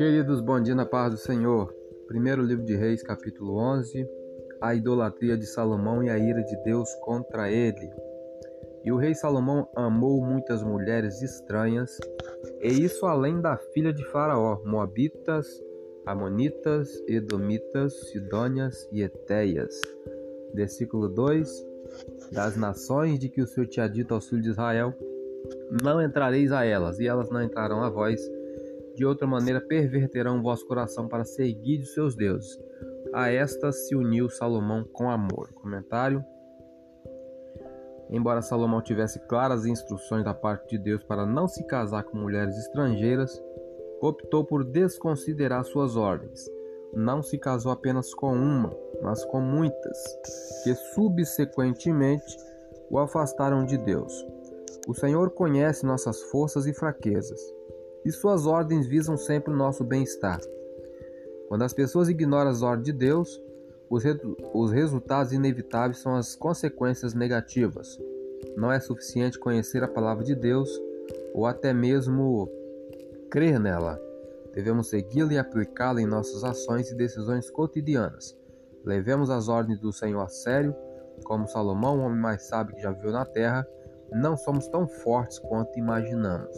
Queridos, bom dia na paz do Senhor. Primeiro livro de Reis, capítulo 11. A idolatria de Salomão e a ira de Deus contra ele. E o rei Salomão amou muitas mulheres estranhas, e isso além da filha de Faraó, Moabitas, Amonitas, Edomitas, Sidônias e Etéias. Versículo 2: Das nações de que o Senhor tinha dito aos filhos de Israel, não entrareis a elas, e elas não entrarão a vós de outra maneira perverterão vosso coração para seguir os seus deuses. A estas se uniu Salomão com amor. Comentário. Embora Salomão tivesse claras instruções da parte de Deus para não se casar com mulheres estrangeiras, optou por desconsiderar suas ordens. Não se casou apenas com uma, mas com muitas, que subsequentemente o afastaram de Deus. O Senhor conhece nossas forças e fraquezas e suas ordens visam sempre o nosso bem-estar. Quando as pessoas ignoram as ordens de Deus, os, re os resultados inevitáveis são as consequências negativas. Não é suficiente conhecer a palavra de Deus ou até mesmo crer nela. Devemos segui-la e aplicá-la em nossas ações e decisões cotidianas. Levemos as ordens do Senhor a sério, como Salomão, o homem mais sábio que já viveu na terra, não somos tão fortes quanto imaginamos.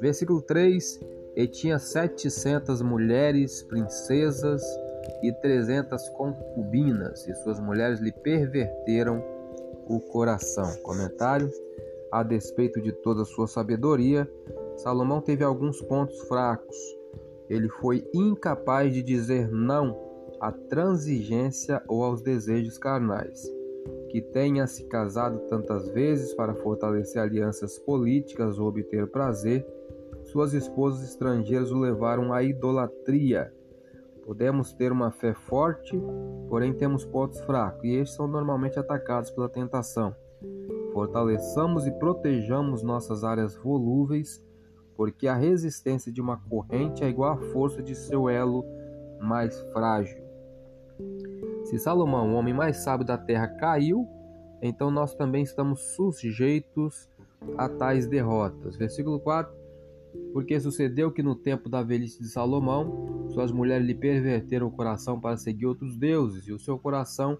Versículo 3: E tinha setecentas mulheres, princesas e trezentas concubinas, e suas mulheres lhe perverteram o coração. Comentário: A despeito de toda sua sabedoria, Salomão teve alguns pontos fracos. Ele foi incapaz de dizer não à transigência ou aos desejos carnais. Que tenha se casado tantas vezes para fortalecer alianças políticas ou obter prazer, suas esposas estrangeiras o levaram à idolatria. Podemos ter uma fé forte, porém temos pontos fracos, e estes são normalmente atacados pela tentação. Fortaleçamos e protejamos nossas áreas volúveis, porque a resistência de uma corrente é igual à força de seu elo mais frágil. Se Salomão, o homem mais sábio da terra, caiu, então nós também estamos sujeitos a tais derrotas. Versículo 4: porque sucedeu que no tempo da velhice de Salomão, suas mulheres lhe perverteram o coração para seguir outros deuses, e o seu coração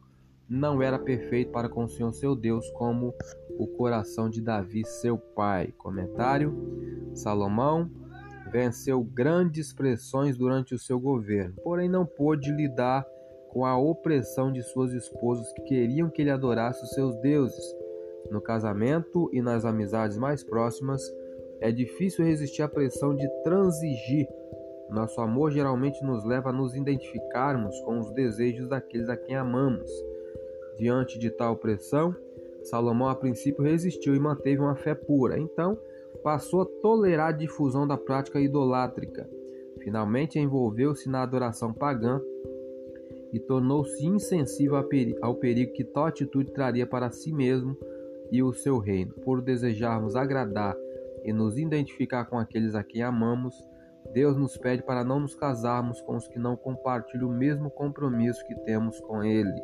não era perfeito para com o Senhor seu Deus, como o coração de Davi, seu pai. Comentário: Salomão venceu grandes pressões durante o seu governo, porém não pôde lidar com a opressão de suas esposas que queriam que ele adorasse os seus deuses. No casamento e nas amizades mais próximas, é difícil resistir à pressão de transigir. Nosso amor geralmente nos leva a nos identificarmos com os desejos daqueles a quem amamos. Diante de tal pressão, Salomão a princípio resistiu e manteve uma fé pura. Então, passou a tolerar a difusão da prática idolátrica. Finalmente, envolveu-se na adoração pagã e tornou-se insensível ao perigo que tal atitude traria para si mesmo e o seu reino. Por desejarmos agradar e nos identificar com aqueles a quem amamos, Deus nos pede para não nos casarmos com os que não compartilham o mesmo compromisso que temos com Ele.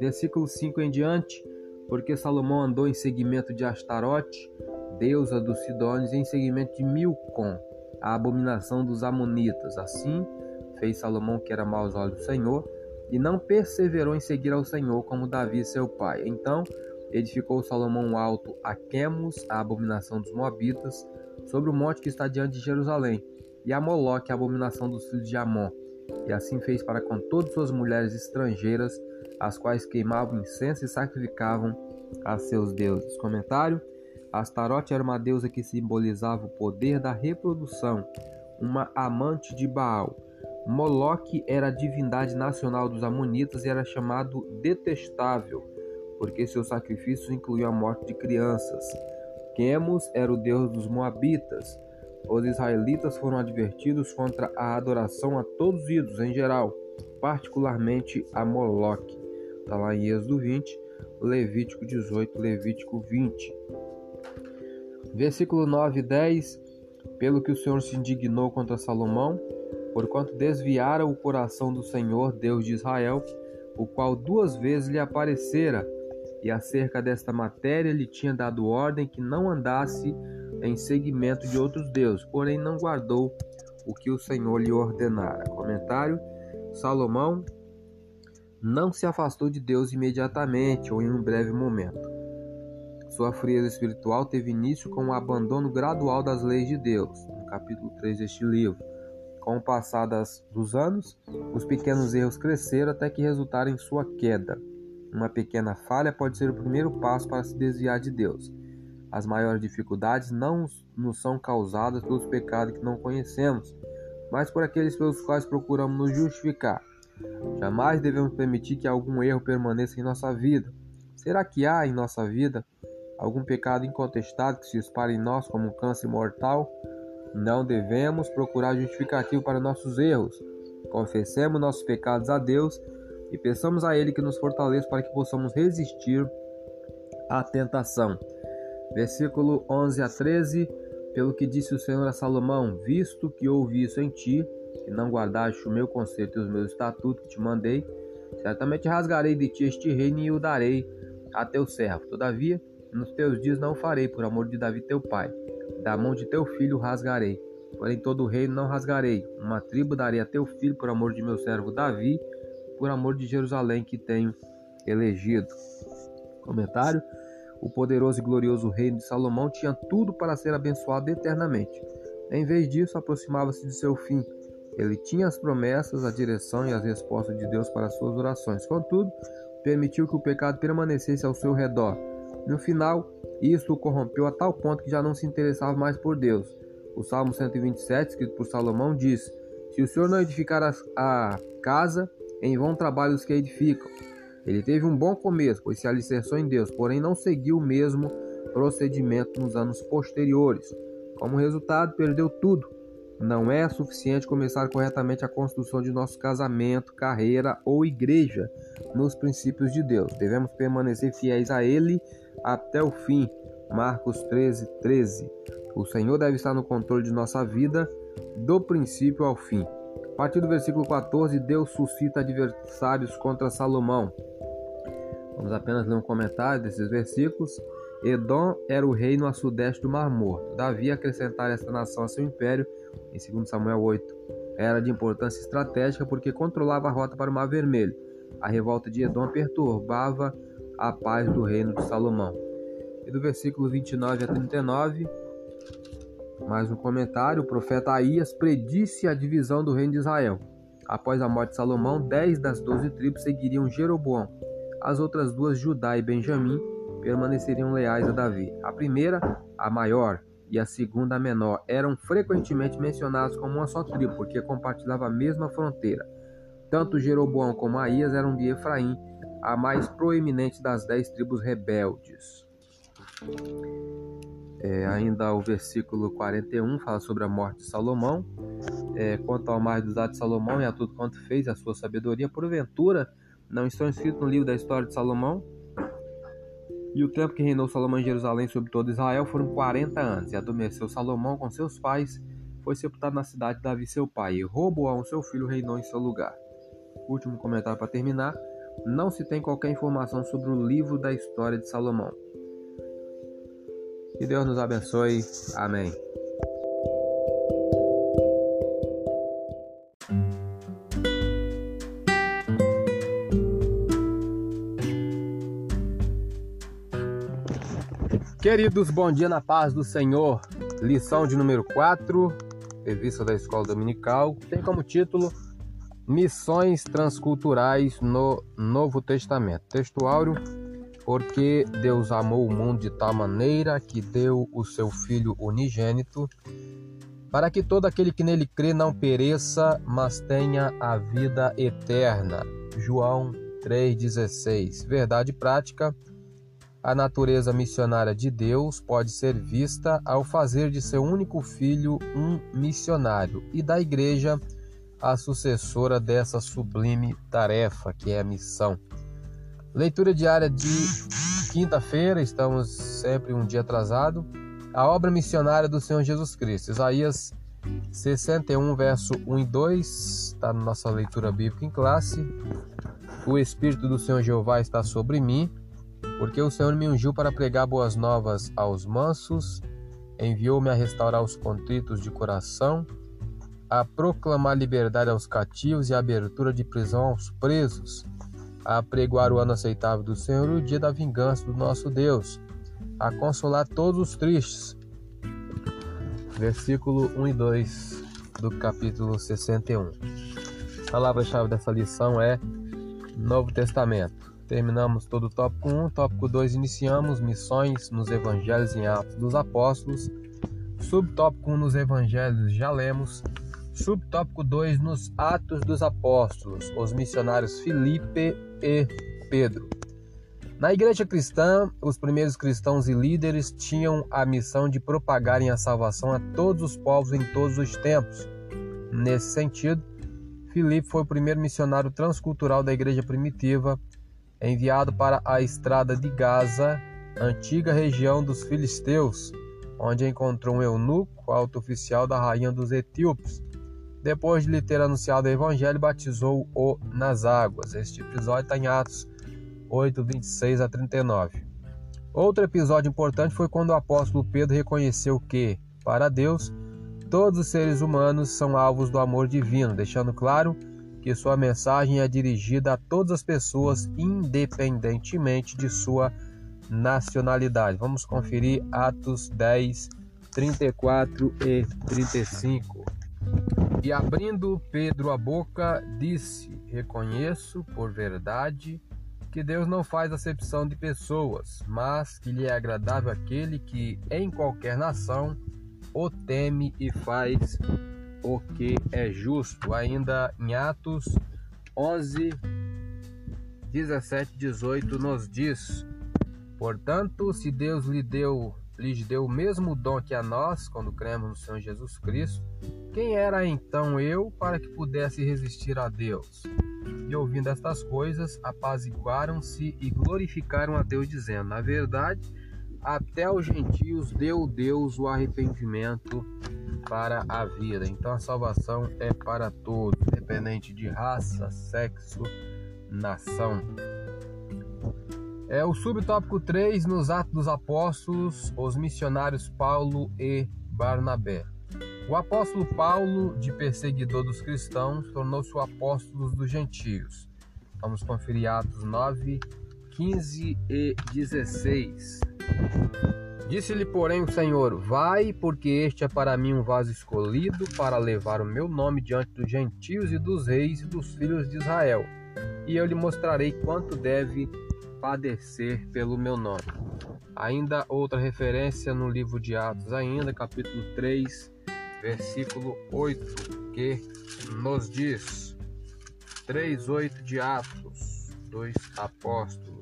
Versículo 5 em diante, porque Salomão andou em seguimento de Astarote, deusa dos Sidônios, e em seguimento de Milcom, a abominação dos Amonitas. Assim fez Salomão que era mau aos olhos do Senhor, e não perseverou em seguir ao Senhor como Davi seu pai. Então edificou Salomão alto a Quemos, a abominação dos Moabitas, sobre o monte que está diante de Jerusalém, e a Moloque, a abominação dos filhos de Amon. E assim fez para com todas suas mulheres estrangeiras, as quais queimavam incenso e sacrificavam a seus deuses. Comentário: Astarote era uma deusa que simbolizava o poder da reprodução, uma amante de Baal. Moloque era a divindade nacional dos Amonitas e era chamado detestável porque seus sacrifícios incluíam a morte de crianças. Quemos era o deus dos Moabitas. Os israelitas foram advertidos contra a adoração a todos os ídolos em geral, particularmente a Moloque. Está lá em Êxodo 20, Levítico 18, Levítico 20. Versículo 9 e 10 Pelo que o Senhor se indignou contra Salomão, porquanto desviara o coração do Senhor, Deus de Israel, o qual duas vezes lhe aparecera e acerca desta matéria lhe tinha dado ordem que não andasse em seguimento de outros deuses, porém não guardou o que o Senhor lhe ordenara. Comentário: Salomão não se afastou de Deus imediatamente ou em um breve momento. Sua frieza espiritual teve início com o abandono gradual das leis de Deus, no capítulo 3 deste livro. Com o passar dos anos, os pequenos erros cresceram até que resultaram em sua queda. Uma pequena falha pode ser o primeiro passo para se desviar de Deus. As maiores dificuldades não nos são causadas pelos pecados que não conhecemos, mas por aqueles pelos quais procuramos nos justificar. Jamais devemos permitir que algum erro permaneça em nossa vida. Será que há em nossa vida algum pecado incontestado que se espalhe em nós como um câncer mortal? Não devemos procurar justificativo para nossos erros. Confessemos nossos pecados a Deus e peçamos a Ele que nos fortaleça para que possamos resistir à tentação. Versículo 11 a 13: Pelo que disse o Senhor a Salomão: Visto que ouvi isso em ti, e não guardaste o meu conserto e os meus estatutos que te mandei, certamente rasgarei de ti este reino e o darei a teu servo. Todavia, nos teus dias não farei, por amor de Davi teu pai. Da mão de teu filho rasgarei. Porém, todo o reino não rasgarei. Uma tribo darei a teu filho, por amor de meu servo Davi, por amor de Jerusalém que tenho elegido. Comentário: O poderoso e glorioso reino de Salomão tinha tudo para ser abençoado eternamente. Em vez disso, aproximava-se de seu fim. Ele tinha as promessas, a direção e as respostas de Deus para suas orações. Contudo, permitiu que o pecado permanecesse ao seu redor. No final, isso o corrompeu a tal ponto que já não se interessava mais por Deus. O Salmo 127, escrito por Salomão, diz: Se o Senhor não edificar a casa, em vão trabalham os que edificam. Ele teve um bom começo, pois se alicerçou em Deus, porém não seguiu o mesmo procedimento nos anos posteriores. Como resultado, perdeu tudo não é suficiente começar corretamente a construção de nosso casamento, carreira ou igreja nos princípios de Deus. Devemos permanecer fiéis a Ele até o fim. Marcos 13, 13. O Senhor deve estar no controle de nossa vida, do princípio ao fim. A partir do versículo 14, Deus suscita adversários contra Salomão. Vamos apenas ler um comentário desses versículos. Edom era o reino a sudeste do Mar Morto. Davi acrescentar esta nação a seu império em 2 Samuel 8. Era de importância estratégica porque controlava a rota para o Mar Vermelho. A revolta de Edom perturbava a paz do reino de Salomão. E do versículo 29 a 39, mais um comentário: o profeta Aías predisse a divisão do reino de Israel. Após a morte de Salomão, dez das doze tribos seguiriam Jeroboão. As outras duas, Judá e Benjamim, permaneceriam leais a Davi. A primeira, a maior, e a segunda, a menor, eram frequentemente mencionados como uma só tribo, porque compartilhavam a mesma fronteira. Tanto Jeroboão como Aías eram de Efraim, a mais proeminente das dez tribos rebeldes. É, ainda o versículo 41 fala sobre a morte de Salomão. É, quanto ao mais dos atos de Salomão e a tudo quanto fez, a sua sabedoria, porventura, não estão escritos no livro da história de Salomão? E o tempo que reinou Salomão em Jerusalém sobre todo Israel foram 40 anos. E adormeceu Salomão com seus pais, foi sepultado na cidade de Davi, seu pai. E Roboão, seu filho, reinou em seu lugar. Último comentário para terminar. Não se tem qualquer informação sobre o livro da história de Salomão. Que Deus nos abençoe. Amém. Queridos, bom dia na paz do Senhor. Lição de número 4, revista da Escola Dominical, tem como título Missões Transculturais no Novo Testamento. Texto áureo, porque Deus amou o mundo de tal maneira que deu o seu Filho unigênito, para que todo aquele que nele crê não pereça, mas tenha a vida eterna. João 3,16. Verdade prática a natureza missionária de Deus pode ser vista ao fazer de seu único filho um missionário e da igreja a sucessora dessa sublime tarefa que é a missão. Leitura diária de quinta-feira, estamos sempre um dia atrasado. A obra missionária do Senhor Jesus Cristo, Isaías 61, verso 1 e 2, está na nossa leitura bíblica em classe. O Espírito do Senhor Jeová está sobre mim porque o Senhor me ungiu para pregar boas novas aos mansos, enviou-me a restaurar os contritos de coração, a proclamar liberdade aos cativos e abertura de prisão aos presos, a pregoar o ano aceitável do Senhor o dia da vingança do nosso Deus, a consolar todos os tristes. Versículo 1 e 2 do capítulo 61. A palavra-chave dessa lição é Novo Testamento. Terminamos todo o tópico 1. Tópico 2, iniciamos missões nos Evangelhos em Atos dos Apóstolos. Subtópico 1, nos Evangelhos, já lemos. Subtópico 2, nos Atos dos Apóstolos, os missionários Filipe e Pedro. Na igreja cristã, os primeiros cristãos e líderes tinham a missão de propagarem a salvação a todos os povos em todos os tempos. Nesse sentido, Filipe foi o primeiro missionário transcultural da igreja primitiva, enviado para a estrada de Gaza, antiga região dos filisteus, onde encontrou um eunuco, alto oficial da rainha dos etíopes. Depois de lhe ter anunciado o evangelho, batizou-o nas águas. Este episódio está em Atos 8, 26 a 39. Outro episódio importante foi quando o apóstolo Pedro reconheceu que, para Deus, Todos os seres humanos são alvos do amor divino, deixando claro que sua mensagem é dirigida a todas as pessoas, independentemente de sua nacionalidade. Vamos conferir Atos 10, 34 e 35. E abrindo Pedro a boca, disse: Reconheço por verdade que Deus não faz acepção de pessoas, mas que lhe é agradável aquele que, em qualquer nação, o teme e faz o que é justo. Ainda em Atos 11, 17, 18 nos diz: Portanto, se Deus lhe deu, lhes deu o mesmo dom que a nós, quando cremos no Senhor Jesus Cristo, quem era então eu para que pudesse resistir a Deus? E ouvindo estas coisas, apaziguaram-se e glorificaram a Deus, dizendo: Na verdade, até os gentios deu Deus o arrependimento para a vida. Então a salvação é para todos, independente de raça, sexo, nação. É o subtópico 3 nos Atos dos Apóstolos, os missionários Paulo e Barnabé. O apóstolo Paulo, de perseguidor dos cristãos, tornou-se o apóstolo dos gentios. Vamos conferir Atos 9, 15 e 16. Disse-lhe, porém, o Senhor: Vai, porque este é para mim um vaso escolhido para levar o meu nome diante dos gentios e dos reis e dos filhos de Israel. E eu lhe mostrarei quanto deve padecer pelo meu nome. Ainda outra referência no livro de Atos, ainda capítulo 3, versículo 8, que nos diz: 3:8 de Atos, dos apóstolos.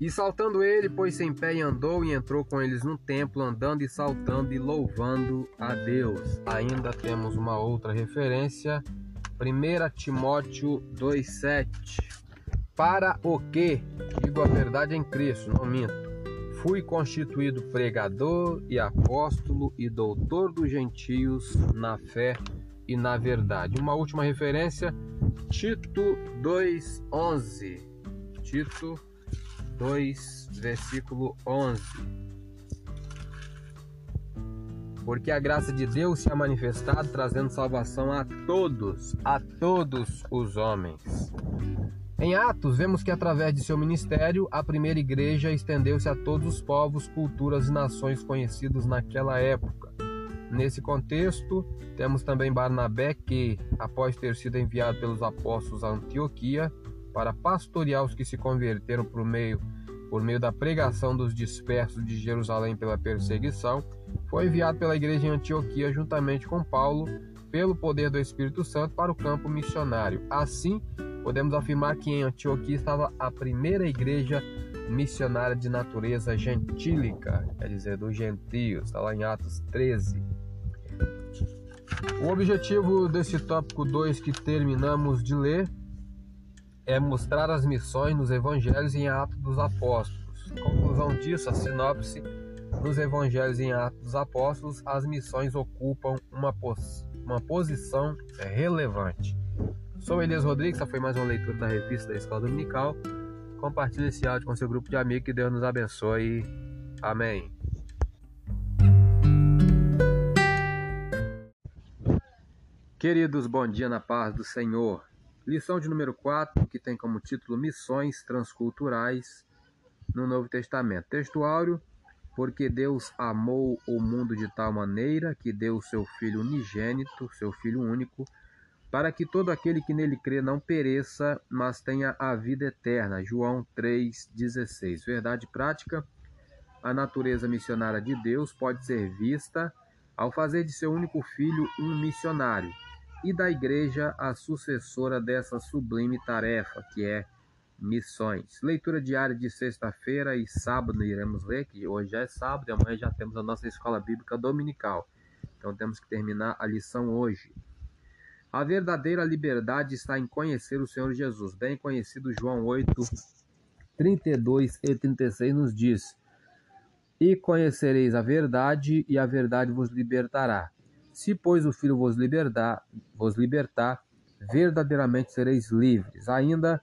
E saltando ele, pôs-se em pé e andou e entrou com eles no templo, andando e saltando e louvando a Deus. Ainda temos uma outra referência, 1 Timóteo 2,7. Para o que, digo a verdade em Cristo, não minto, fui constituído pregador e apóstolo e doutor dos gentios na fé e na verdade. Uma última referência, Tito 2,11. Tito 2, versículo 11. Porque a graça de Deus se é manifestado trazendo salvação a todos, a todos os homens. Em Atos, vemos que através de seu ministério, a primeira igreja estendeu-se a todos os povos, culturas e nações conhecidos naquela época. Nesse contexto, temos também Barnabé, que, após ter sido enviado pelos apóstolos a Antioquia, para pastorear os que se converteram por meio, por meio da pregação dos dispersos de Jerusalém pela perseguição, foi enviado pela igreja em Antioquia juntamente com Paulo, pelo poder do Espírito Santo, para o campo missionário. Assim, podemos afirmar que em Antioquia estava a primeira igreja missionária de natureza gentílica, quer dizer, dos gentios, está lá em Atos 13. O objetivo desse tópico 2 que terminamos de ler é mostrar as missões nos evangelhos em Atos dos Apóstolos. Conclusão disso, a sinopse nos evangelhos em Atos dos Apóstolos, as missões ocupam uma, pos uma posição relevante. Sou Elias Rodrigues, essa foi mais uma leitura da revista da Escola Dominical. Compartilhe esse áudio com seu grupo de amigos, que Deus nos abençoe. Amém. Queridos, bom dia na paz do Senhor. Lição de número 4, que tem como título Missões Transculturais no Novo Testamento. Textuário, porque Deus amou o mundo de tal maneira que deu o seu Filho unigênito, seu Filho único, para que todo aquele que nele crê não pereça, mas tenha a vida eterna. João 3,16. Verdade prática, a natureza missionária de Deus pode ser vista ao fazer de seu único filho um missionário e da igreja a sucessora dessa sublime tarefa, que é missões. Leitura diária de sexta-feira e sábado iremos ler, que hoje é sábado e amanhã já temos a nossa escola bíblica dominical. Então temos que terminar a lição hoje. A verdadeira liberdade está em conhecer o Senhor Jesus. Bem conhecido João 8, 32 e 36 nos diz: E conhecereis a verdade, e a verdade vos libertará. Se, pois, o Filho vos libertar, vos libertar verdadeiramente sereis livres. Ainda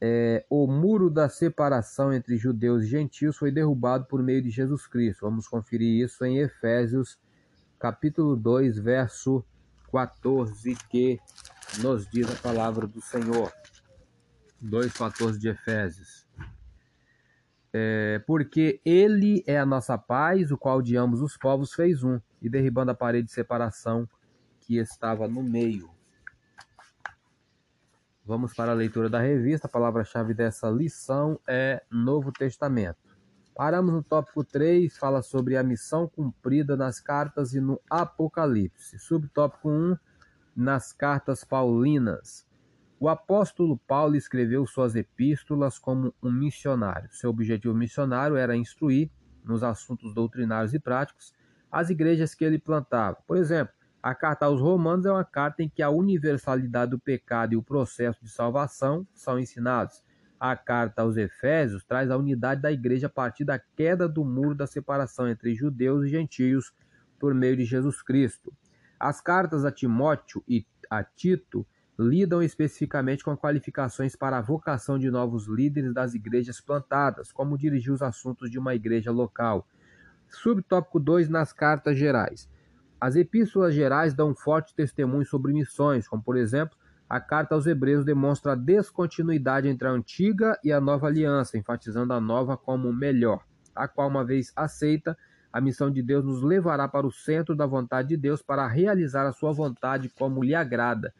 é, o muro da separação entre judeus e gentios foi derrubado por meio de Jesus Cristo. Vamos conferir isso em Efésios, capítulo 2, verso 14, que nos diz a palavra do Senhor. 2,14 de Efésios. É, porque ele é a nossa paz, o qual de ambos os povos fez um, e derribando a parede de separação que estava no meio. Vamos para a leitura da revista. A palavra-chave dessa lição é Novo Testamento. Paramos no tópico 3, fala sobre a missão cumprida nas cartas e no Apocalipse. Subtópico 1, nas cartas paulinas. O apóstolo Paulo escreveu suas epístolas como um missionário. Seu objetivo missionário era instruir, nos assuntos doutrinários e práticos, as igrejas que ele plantava. Por exemplo, a carta aos Romanos é uma carta em que a universalidade do pecado e o processo de salvação são ensinados. A carta aos Efésios traz a unidade da igreja a partir da queda do muro da separação entre judeus e gentios por meio de Jesus Cristo. As cartas a Timóteo e a Tito lidam especificamente com qualificações para a vocação de novos líderes das igrejas plantadas, como dirigir os assuntos de uma igreja local. Subtópico 2 nas cartas gerais. As epístolas gerais dão forte testemunho sobre missões, como por exemplo, a carta aos Hebreus demonstra a descontinuidade entre a antiga e a nova aliança, enfatizando a nova como melhor, a qual, uma vez aceita, a missão de Deus nos levará para o centro da vontade de Deus para realizar a sua vontade como lhe agrada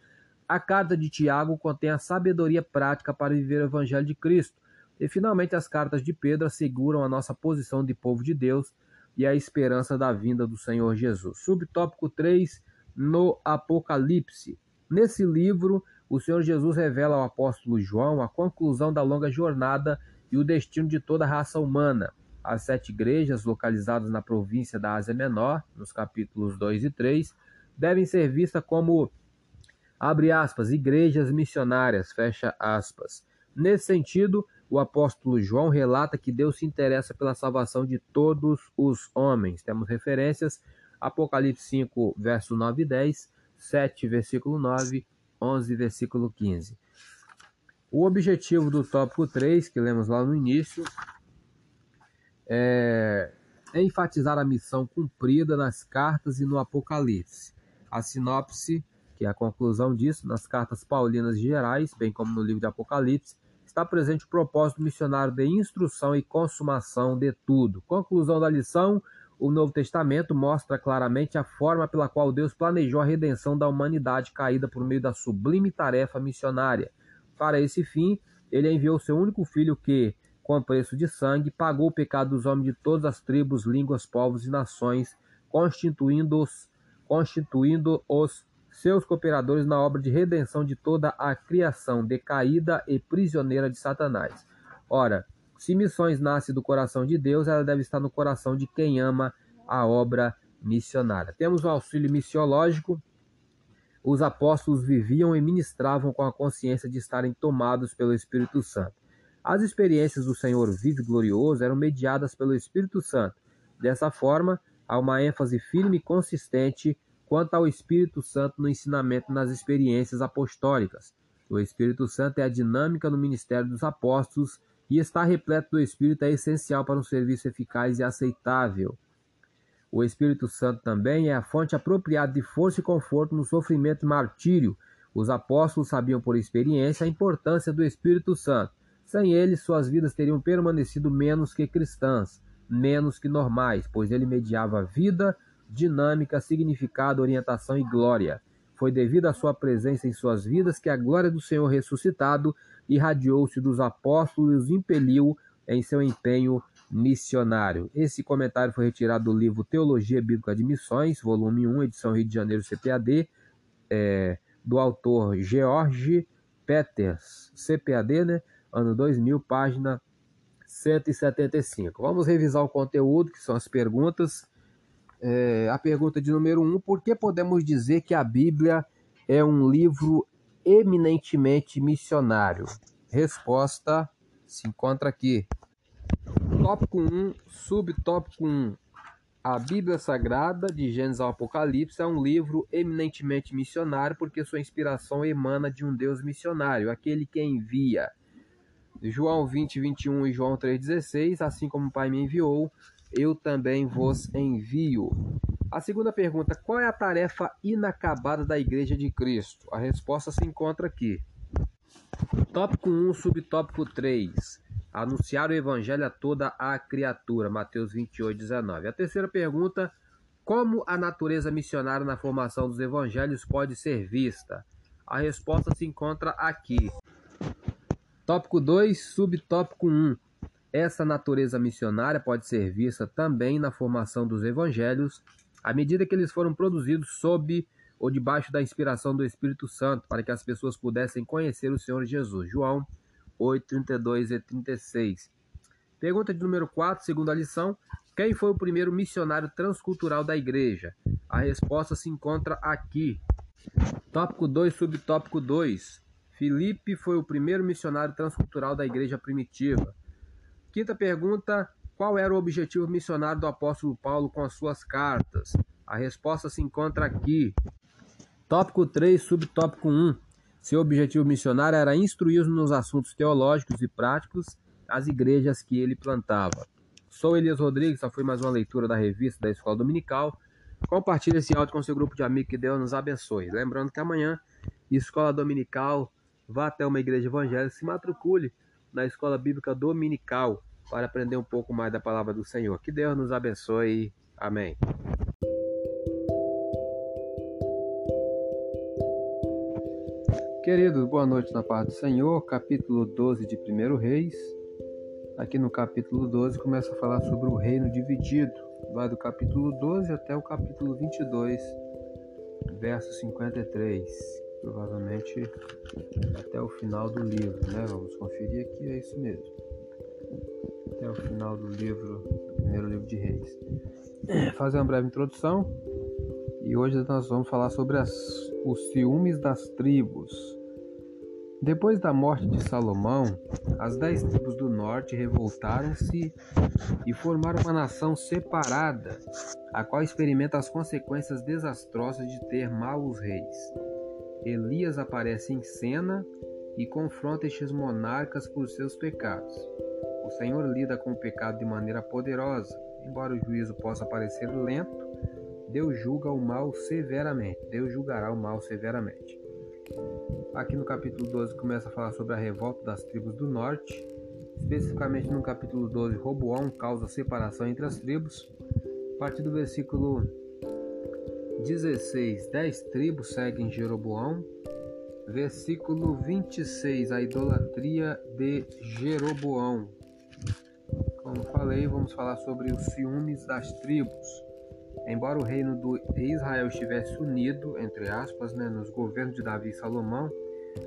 a carta de Tiago contém a sabedoria prática para viver o Evangelho de Cristo. E finalmente as cartas de Pedro asseguram a nossa posição de povo de Deus e a esperança da vinda do Senhor Jesus. Subtópico 3, no Apocalipse. Nesse livro, o Senhor Jesus revela ao apóstolo João a conclusão da longa jornada e o destino de toda a raça humana. As sete igrejas localizadas na província da Ásia Menor, nos capítulos 2 e 3, devem ser vistas como abre aspas, igrejas missionárias, fecha aspas. Nesse sentido, o apóstolo João relata que Deus se interessa pela salvação de todos os homens. Temos referências Apocalipse 5, verso 9 e 10, 7, versículo 9, 11, versículo 15. O objetivo do tópico 3, que lemos lá no início, é, é enfatizar a missão cumprida nas cartas e no Apocalipse. A sinopse que é a conclusão disso, nas cartas paulinas gerais, bem como no livro de Apocalipse, está presente o propósito missionário de instrução e consumação de tudo. Conclusão da lição: o Novo Testamento mostra claramente a forma pela qual Deus planejou a redenção da humanidade caída por meio da sublime tarefa missionária. Para esse fim, ele enviou seu único filho que, com preço de sangue, pagou o pecado dos homens de todas as tribos, línguas, povos e nações, constituindo-os constituindo-os seus cooperadores na obra de redenção de toda a criação decaída e prisioneira de Satanás. Ora, se missões nasce do coração de Deus, ela deve estar no coração de quem ama a obra missionária. Temos o auxílio missiológico. Os apóstolos viviam e ministravam com a consciência de estarem tomados pelo Espírito Santo. As experiências do Senhor vivo e glorioso eram mediadas pelo Espírito Santo. Dessa forma, há uma ênfase firme e consistente Quanto ao Espírito Santo no ensinamento nas experiências apostólicas, o Espírito Santo é a dinâmica no ministério dos apóstolos e estar repleto do Espírito é essencial para um serviço eficaz e aceitável. O Espírito Santo também é a fonte apropriada de força e conforto no sofrimento e martírio. Os apóstolos sabiam por experiência a importância do Espírito Santo. Sem ele, suas vidas teriam permanecido menos que cristãs, menos que normais, pois ele mediava vida, dinâmica, significado, orientação e glória. Foi devido à sua presença em suas vidas que a glória do Senhor ressuscitado irradiou-se dos apóstolos e os impeliu em seu empenho missionário. Esse comentário foi retirado do livro Teologia Bíblica de Missões, volume 1, edição Rio de Janeiro, CPAD, é, do autor George Peters, CPAD, né? ano 2000, página 175. Vamos revisar o conteúdo, que são as perguntas. É, a pergunta de número 1, um, por que podemos dizer que a Bíblia é um livro eminentemente missionário? Resposta se encontra aqui. Tópico 1, subtópico 1. A Bíblia Sagrada, de Gênesis ao Apocalipse, é um livro eminentemente missionário porque sua inspiração emana de um Deus missionário, aquele que envia. João 20, 21 e João 3,16, assim como o Pai me enviou, eu também vos envio. A segunda pergunta: qual é a tarefa inacabada da Igreja de Cristo? A resposta se encontra aqui. Tópico 1, subtópico 3 anunciar o evangelho a toda a criatura. Mateus 28, 19. A terceira pergunta: como a natureza missionária na formação dos evangelhos pode ser vista? A resposta se encontra aqui. Tópico 2, subtópico 1. Essa natureza missionária pode ser vista também na formação dos evangelhos, à medida que eles foram produzidos sob ou debaixo da inspiração do Espírito Santo, para que as pessoas pudessem conhecer o Senhor Jesus. João 8, 32 e 36. Pergunta de número 4, segunda lição. Quem foi o primeiro missionário transcultural da igreja? A resposta se encontra aqui. Tópico 2, subtópico 2. Filipe foi o primeiro missionário transcultural da igreja primitiva. Quinta pergunta: qual era o objetivo missionário do apóstolo Paulo com as suas cartas? A resposta se encontra aqui. Tópico 3, subtópico 1. Seu objetivo missionário era instruir nos assuntos teológicos e práticos as igrejas que ele plantava. Sou Elias Rodrigues, essa foi mais uma leitura da revista da Escola Dominical. Compartilhe esse áudio com seu grupo de amigos, que Deus nos abençoe. Lembrando que amanhã, Escola Dominical, vá até uma igreja evangélica, se matricule na Escola Bíblica Dominical para aprender um pouco mais da palavra do Senhor. Que Deus nos abençoe. Amém. Queridos, boa noite na paz do Senhor, capítulo 12 de 1 Reis. Aqui no capítulo 12 começa a falar sobre o reino dividido. Vai do capítulo 12 até o capítulo 22, verso 53. Provavelmente até o final do livro, né? Vamos conferir aqui, é isso mesmo. Até o final do livro, primeiro livro de Reis. Fazer uma breve introdução. E hoje nós vamos falar sobre as, os ciúmes das tribos. Depois da morte de Salomão, as dez tribos do norte revoltaram-se e formaram uma nação separada, a qual experimenta as consequências desastrosas de ter maus reis. Elias aparece em cena e confronta estes monarcas por seus pecados. O Senhor lida com o pecado de maneira poderosa, embora o juízo possa parecer lento, Deus julga o mal severamente. Deus julgará o mal severamente. Aqui no capítulo 12 começa a falar sobre a revolta das tribos do norte. Especificamente no capítulo 12, Roboão causa separação entre as tribos. A partir do versículo 16, 10 tribos seguem Jeroboão. Versículo 26, a idolatria de Jeroboão. Como falei, vamos falar sobre os ciúmes das tribos. Embora o reino de Israel estivesse unido, entre aspas, né, nos governos de Davi e Salomão,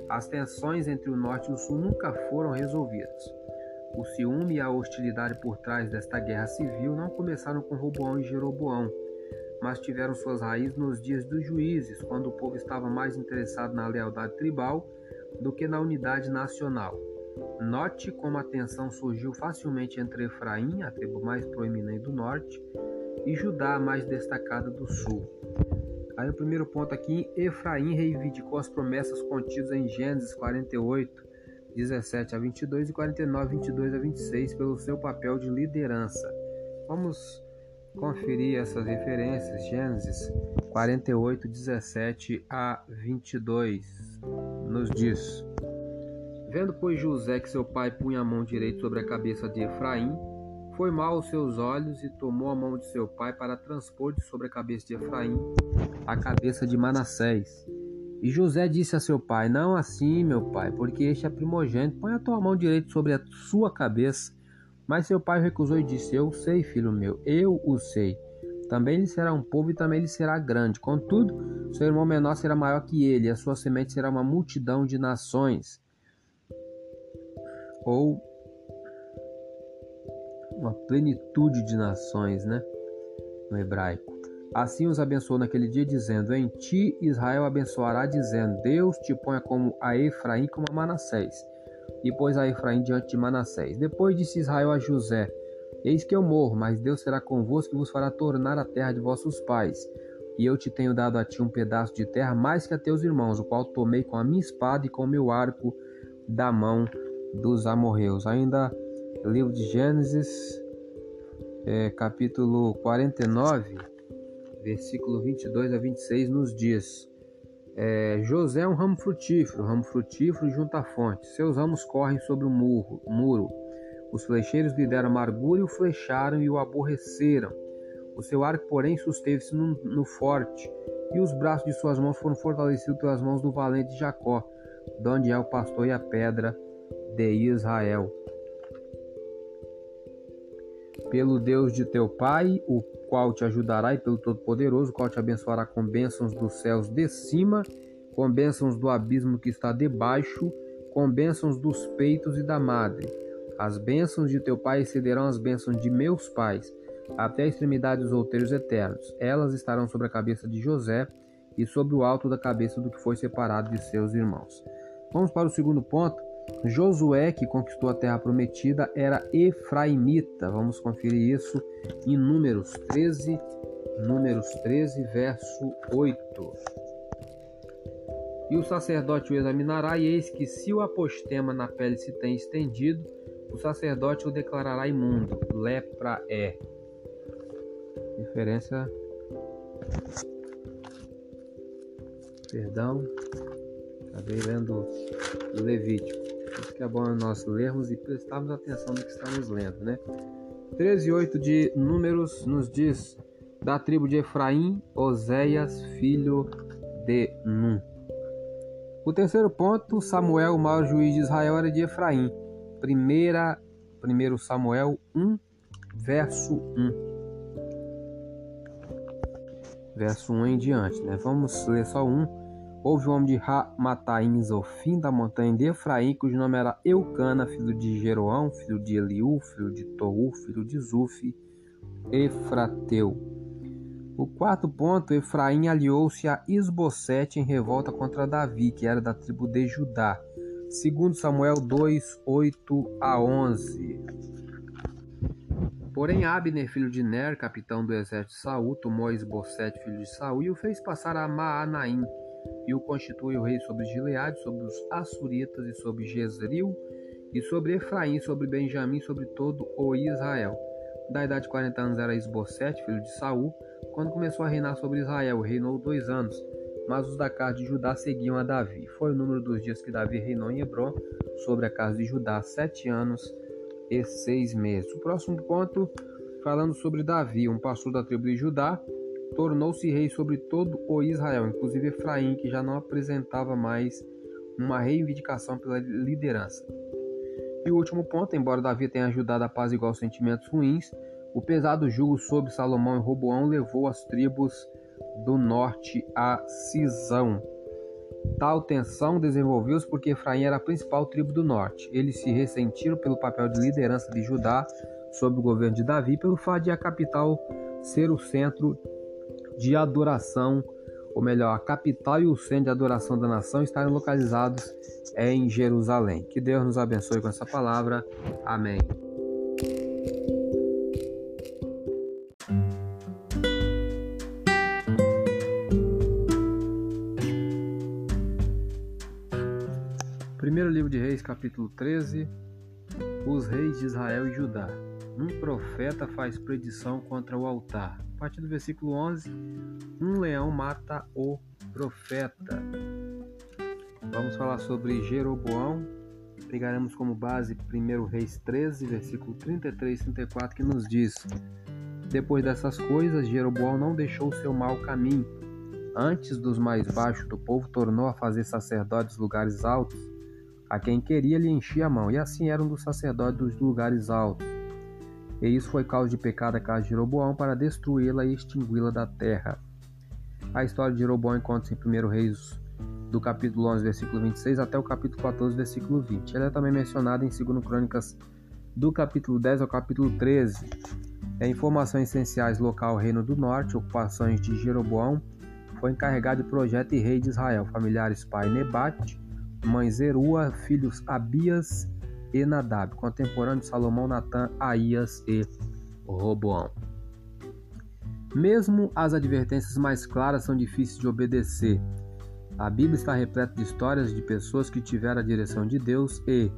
as tensões entre o norte e o sul nunca foram resolvidas. O ciúme e a hostilidade por trás desta guerra civil não começaram com Roboão e Jeroboão, mas tiveram suas raízes nos dias dos juízes, quando o povo estava mais interessado na lealdade tribal do que na unidade nacional. Note como a tensão surgiu facilmente entre Efraim, a tribo mais proeminente do norte, e Judá, mais destacada do sul. Aí o primeiro ponto aqui, Efraim reivindicou as promessas contidas em Gênesis 48, 17 a 22 e 49, 22 a 26 pelo seu papel de liderança. Vamos conferir essas referências, Gênesis 48, 17 a 22, nos diz: Vendo, pois, José que seu pai punha a mão direita sobre a cabeça de Efraim, foi mal aos seus olhos e tomou a mão de seu pai para transpor de sobre a cabeça de Efraim a cabeça de Manassés. E José disse a seu pai: Não assim, meu pai, porque este é primogênito, põe a tua mão direita sobre a sua cabeça. Mas seu pai recusou e disse: Eu sei, filho meu, eu o sei. Também lhe será um povo e também lhe será grande. Contudo, seu irmão menor será maior que ele, e a sua semente será uma multidão de nações. Ou uma plenitude de nações, né? No hebraico. Assim os abençoou naquele dia, dizendo: Em ti Israel abençoará, dizendo: Deus te ponha como a Efraim, como a Manassés. E pôs a Efraim diante de Manassés. Depois disse Israel a José: Eis que eu morro, mas Deus será convosco e vos fará tornar a terra de vossos pais. E eu te tenho dado a ti um pedaço de terra mais que a teus irmãos, o qual tomei com a minha espada e com o meu arco da mão dos amorreus. Ainda livro de Gênesis, é, capítulo 49, versículo 22 a 26, nos diz: é, José é um ramo frutífero, ramo frutífero junto à fonte. Seus ramos correm sobre o muro. muro. Os flecheiros lhe deram amargura e o flecharam e o aborreceram. O seu arco, porém, susteve-se no, no forte, e os braços de suas mãos foram fortalecidos pelas mãos do valente Jacó, de onde é o pastor e a pedra de Israel pelo Deus de teu pai, o qual te ajudará, e pelo Todo-Poderoso, o qual te abençoará com bênçãos dos céus de cima, com bênçãos do abismo que está debaixo, com bênçãos dos peitos e da madre. As bênçãos de teu pai excederão as bênçãos de meus pais, até a extremidade dos outeiros eternos. Elas estarão sobre a cabeça de José e sobre o alto da cabeça do que foi separado de seus irmãos. Vamos para o segundo ponto Josué, que conquistou a terra prometida, era efraimita. Vamos conferir isso em Números 13, Números 13, verso 8. E o sacerdote o examinará, e eis que se o apostema na pele se tem estendido, o sacerdote o declarará imundo. Lepra é. Referência. Perdão. Acabei lendo Levítico. Isso que é bom nós lermos e prestarmos atenção no que estamos lendo, né? 13 e 8 de Números nos diz da tribo de Efraim, Oséias, filho de Num. O terceiro ponto, Samuel, o maior juiz de Israel, era de Efraim. Primeira, primeiro Samuel 1, verso 1. Verso 1 em diante, né? Vamos ler só um. Houve um homem de Ramataíns ao fim da montanha de Efraim, cujo nome era Eucana, filho de Jeroão, filho de Eliú, filho de Tou, filho de Zuf, Efrateu. O quarto ponto, Efraim aliou-se a Isbosete em revolta contra Davi, que era da tribo de Judá. Segundo Samuel 2, 8 a 11. Porém, Abner, filho de Ner, capitão do exército de Saul, tomou Isbosete, filho de Saul, e o fez passar a Maanaim, e o constitui o rei sobre Gileade, sobre os Assuritas e sobre Jezreel, e sobre Efraim, sobre Benjamim, sobre todo o Israel. Da idade de 40 anos era Esbocete, filho de Saul, quando começou a reinar sobre Israel, reinou dois anos, mas os da casa de Judá seguiam a Davi. Foi o número dos dias que Davi reinou em Hebron sobre a casa de Judá, sete anos e seis meses. O próximo ponto, falando sobre Davi, um pastor da tribo de Judá, tornou-se rei sobre todo o Israel, inclusive Efraim, que já não apresentava mais uma reivindicação pela liderança. E o último ponto, embora Davi tenha ajudado a apaziguar os sentimentos ruins, o pesado jugo sobre Salomão e Roboão levou as tribos do norte à cisão. Tal tensão desenvolveu-se porque Efraim era a principal tribo do norte. Eles se ressentiram pelo papel de liderança de Judá sob o governo de Davi, pelo fato de a capital ser o centro de adoração, ou melhor, a capital e o centro de adoração da nação estarem localizados em Jerusalém. Que Deus nos abençoe com essa palavra. Amém. Primeiro livro de Reis, capítulo 13. Os reis de Israel e Judá. Um profeta faz predição contra o altar. A partir do versículo 11, um leão mata o profeta. Vamos falar sobre Jeroboão. Pegaremos como base 1 Reis 13, versículo 33 e 34, que nos diz: Depois dessas coisas, Jeroboão não deixou o seu mau caminho. Antes dos mais baixos do povo, tornou a fazer sacerdotes lugares altos. A quem queria lhe enchia a mão, e assim eram dos sacerdotes dos lugares altos. E isso foi causa de pecado a casa de Jeroboão para destruí-la e extingui-la da terra. A história de Jeroboão encontra-se em 1 Reis do capítulo 11, versículo 26 até o capítulo 14, versículo 20. Ela é também mencionada em 2 Crônicas do capítulo 10 ao capítulo 13. É informações essenciais local Reino do Norte, ocupações de Jeroboão, foi encarregado de projeto e rei de Israel, familiares pai Nebate, mãe Zerua, filhos Abias e Nadab, contemporâneo de Salomão, Natã, Aías e Roboão. Mesmo as advertências mais claras são difíceis de obedecer. A Bíblia está repleta de histórias de pessoas que tiveram a direção de Deus e,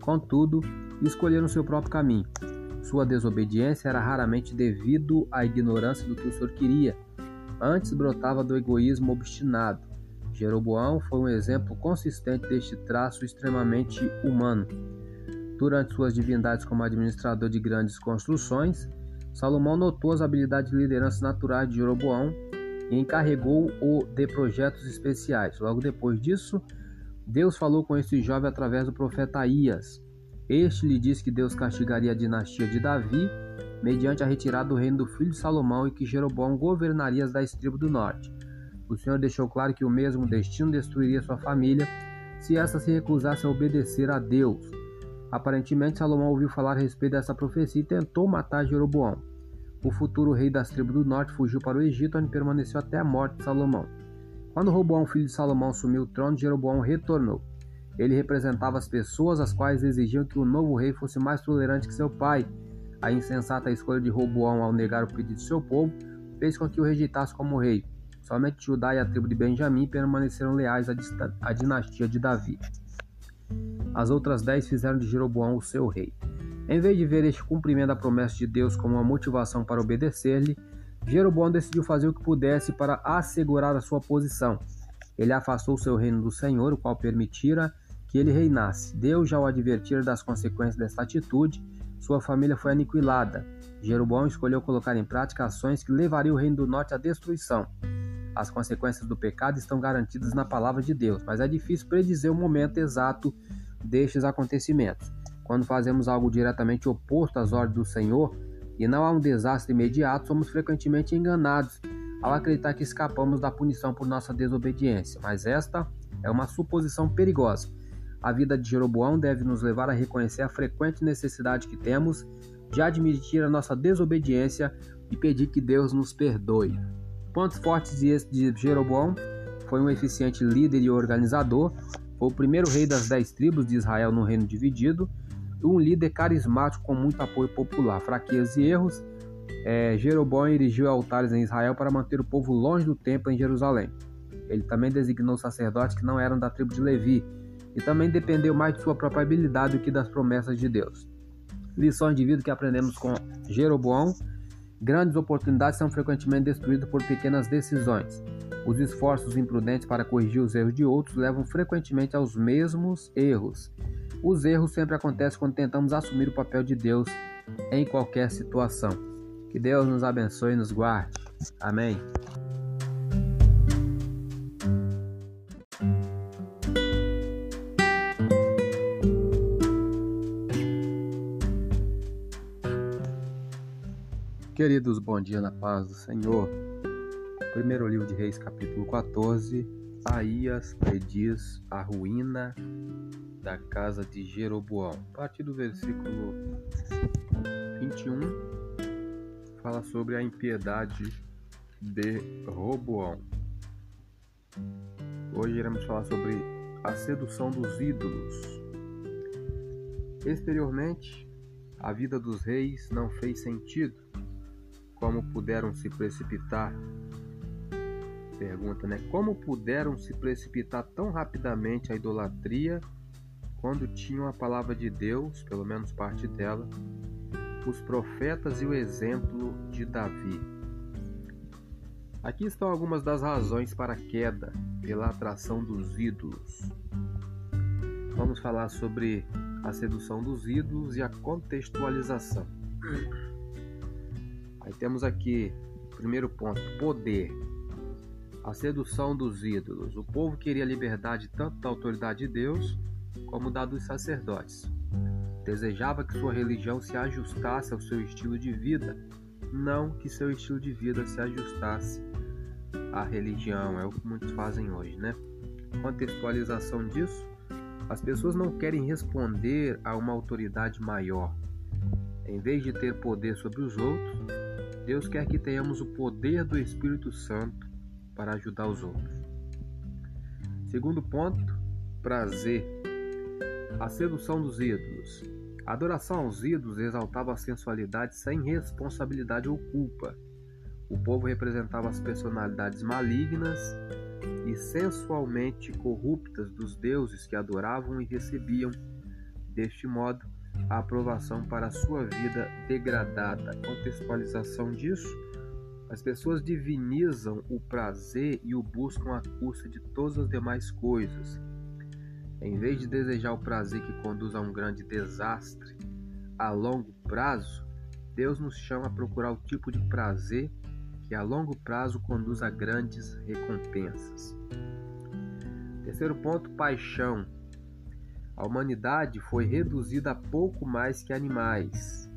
contudo, escolheram seu próprio caminho. Sua desobediência era raramente devido à ignorância do que o Senhor queria, antes brotava do egoísmo obstinado. Jeroboão foi um exemplo consistente deste traço extremamente humano. Durante suas divindades como administrador de grandes construções, Salomão notou as habilidades de liderança naturais de Jeroboão e encarregou-o de projetos especiais. Logo depois disso, Deus falou com este jovem através do profeta Aías. Este lhe disse que Deus castigaria a dinastia de Davi mediante a retirada do reino do filho de Salomão e que Jeroboão governaria as dez tribos do norte. O Senhor deixou claro que o mesmo destino destruiria sua família se essa se recusasse a obedecer a Deus. Aparentemente, Salomão ouviu falar a respeito dessa profecia e tentou matar Jeroboão. O futuro rei das tribos do norte fugiu para o Egito, onde permaneceu até a morte de Salomão. Quando Roboão, filho de Salomão, assumiu o trono, Jeroboão retornou. Ele representava as pessoas as quais exigiam que o novo rei fosse mais tolerante que seu pai. A insensata escolha de Roboão ao negar o pedido de seu povo fez com que o rejeitasse como rei. Somente Judá e a tribo de Benjamim permaneceram leais à dinastia de Davi. As outras dez fizeram de Jeroboão o seu rei. Em vez de ver este cumprimento da promessa de Deus como uma motivação para obedecer-lhe, Jeroboão decidiu fazer o que pudesse para assegurar a sua posição. Ele afastou seu reino do Senhor, o qual permitira que ele reinasse. Deus já o advertira das consequências dessa atitude, sua família foi aniquilada. Jeroboão escolheu colocar em prática ações que levariam o reino do norte à destruição. As consequências do pecado estão garantidas na palavra de Deus, mas é difícil predizer o momento exato destes acontecimentos. Quando fazemos algo diretamente oposto às ordens do Senhor e não há um desastre imediato, somos frequentemente enganados ao acreditar que escapamos da punição por nossa desobediência. Mas esta é uma suposição perigosa. A vida de Jeroboão deve nos levar a reconhecer a frequente necessidade que temos de admitir a nossa desobediência e pedir que Deus nos perdoe. Pontos fortes de Jeroboão foi um eficiente líder e organizador, foi o primeiro rei das dez tribos de Israel no reino dividido, um líder carismático com muito apoio popular. Fraquezas e erros, é, Jeroboão erigiu altares em Israel para manter o povo longe do templo em Jerusalém. Ele também designou sacerdotes que não eram da tribo de Levi e também dependeu mais de sua própria habilidade do que das promessas de Deus. Lições de vida que aprendemos com Jeroboão. Grandes oportunidades são frequentemente destruídas por pequenas decisões. Os esforços imprudentes para corrigir os erros de outros levam frequentemente aos mesmos erros. Os erros sempre acontecem quando tentamos assumir o papel de Deus em qualquer situação. Que Deus nos abençoe e nos guarde. Amém. Queridos, bom dia na paz do Senhor. Primeiro livro de Reis, capítulo 14. Aías prediz a ruína da casa de Jeroboão. A partir do versículo 21, fala sobre a impiedade de Roboão. Hoje iremos falar sobre a sedução dos ídolos. Exteriormente, a vida dos reis não fez sentido. Como puderam se precipitar pergunta, né? Como puderam se precipitar tão rapidamente à idolatria quando tinham a palavra de Deus, pelo menos parte dela, os profetas e o exemplo de Davi. Aqui estão algumas das razões para a queda pela atração dos ídolos. Vamos falar sobre a sedução dos ídolos e a contextualização. Aí temos aqui, primeiro ponto, poder. A sedução dos ídolos. O povo queria liberdade tanto da autoridade de Deus como da dos sacerdotes. Desejava que sua religião se ajustasse ao seu estilo de vida, não que seu estilo de vida se ajustasse à religião. É o que muitos fazem hoje, né? Contextualização disso: as pessoas não querem responder a uma autoridade maior. Em vez de ter poder sobre os outros, Deus quer que tenhamos o poder do Espírito Santo para ajudar os outros. Segundo ponto, prazer. A sedução dos ídolos. A adoração aos ídolos exaltava a sensualidade sem responsabilidade ou culpa. O povo representava as personalidades malignas e sensualmente corruptas dos deuses que adoravam e recebiam, deste modo, a aprovação para a sua vida degradada. Contextualização disso: as pessoas divinizam o prazer e o buscam à custa de todas as demais coisas. Em vez de desejar o prazer que conduz a um grande desastre a longo prazo, Deus nos chama a procurar o tipo de prazer que a longo prazo conduz a grandes recompensas. Terceiro ponto: paixão. A humanidade foi reduzida a pouco mais que animais.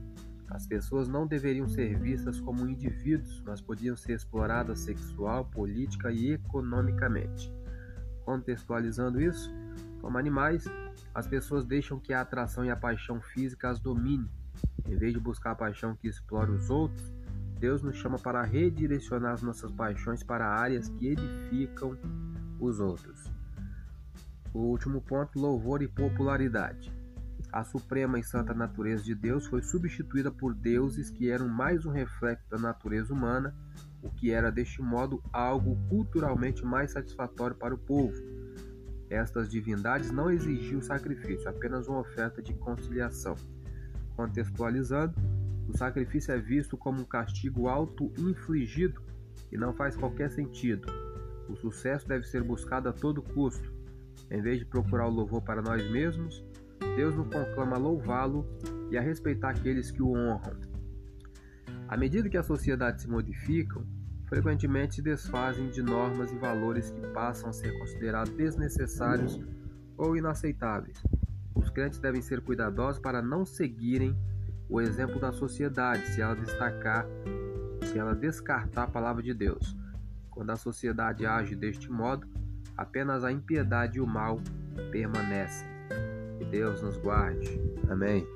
As pessoas não deveriam ser vistas como indivíduos, mas podiam ser exploradas sexual, política e economicamente. Contextualizando isso, como animais, as pessoas deixam que a atração e a paixão física as domine. Em vez de buscar a paixão que explora os outros, Deus nos chama para redirecionar as nossas paixões para áreas que edificam os outros. O último ponto: louvor e popularidade. A suprema e santa natureza de Deus foi substituída por deuses que eram mais um reflexo da natureza humana, o que era deste modo algo culturalmente mais satisfatório para o povo. Estas divindades não exigiam sacrifício, apenas uma oferta de conciliação. Contextualizando, o sacrifício é visto como um castigo auto-infligido e não faz qualquer sentido. O sucesso deve ser buscado a todo custo. Em vez de procurar o louvor para nós mesmos, Deus nos conclama a louvá-lo e a respeitar aqueles que o honram. À medida que as sociedades se modificam, frequentemente se desfazem de normas e valores que passam a ser considerados desnecessários ou inaceitáveis. Os crentes devem ser cuidadosos para não seguirem o exemplo da sociedade se ela destacar, se ela descartar a palavra de Deus. Quando a sociedade age deste modo, apenas a impiedade e o mal permanecem. Que Deus nos guarde. Amém.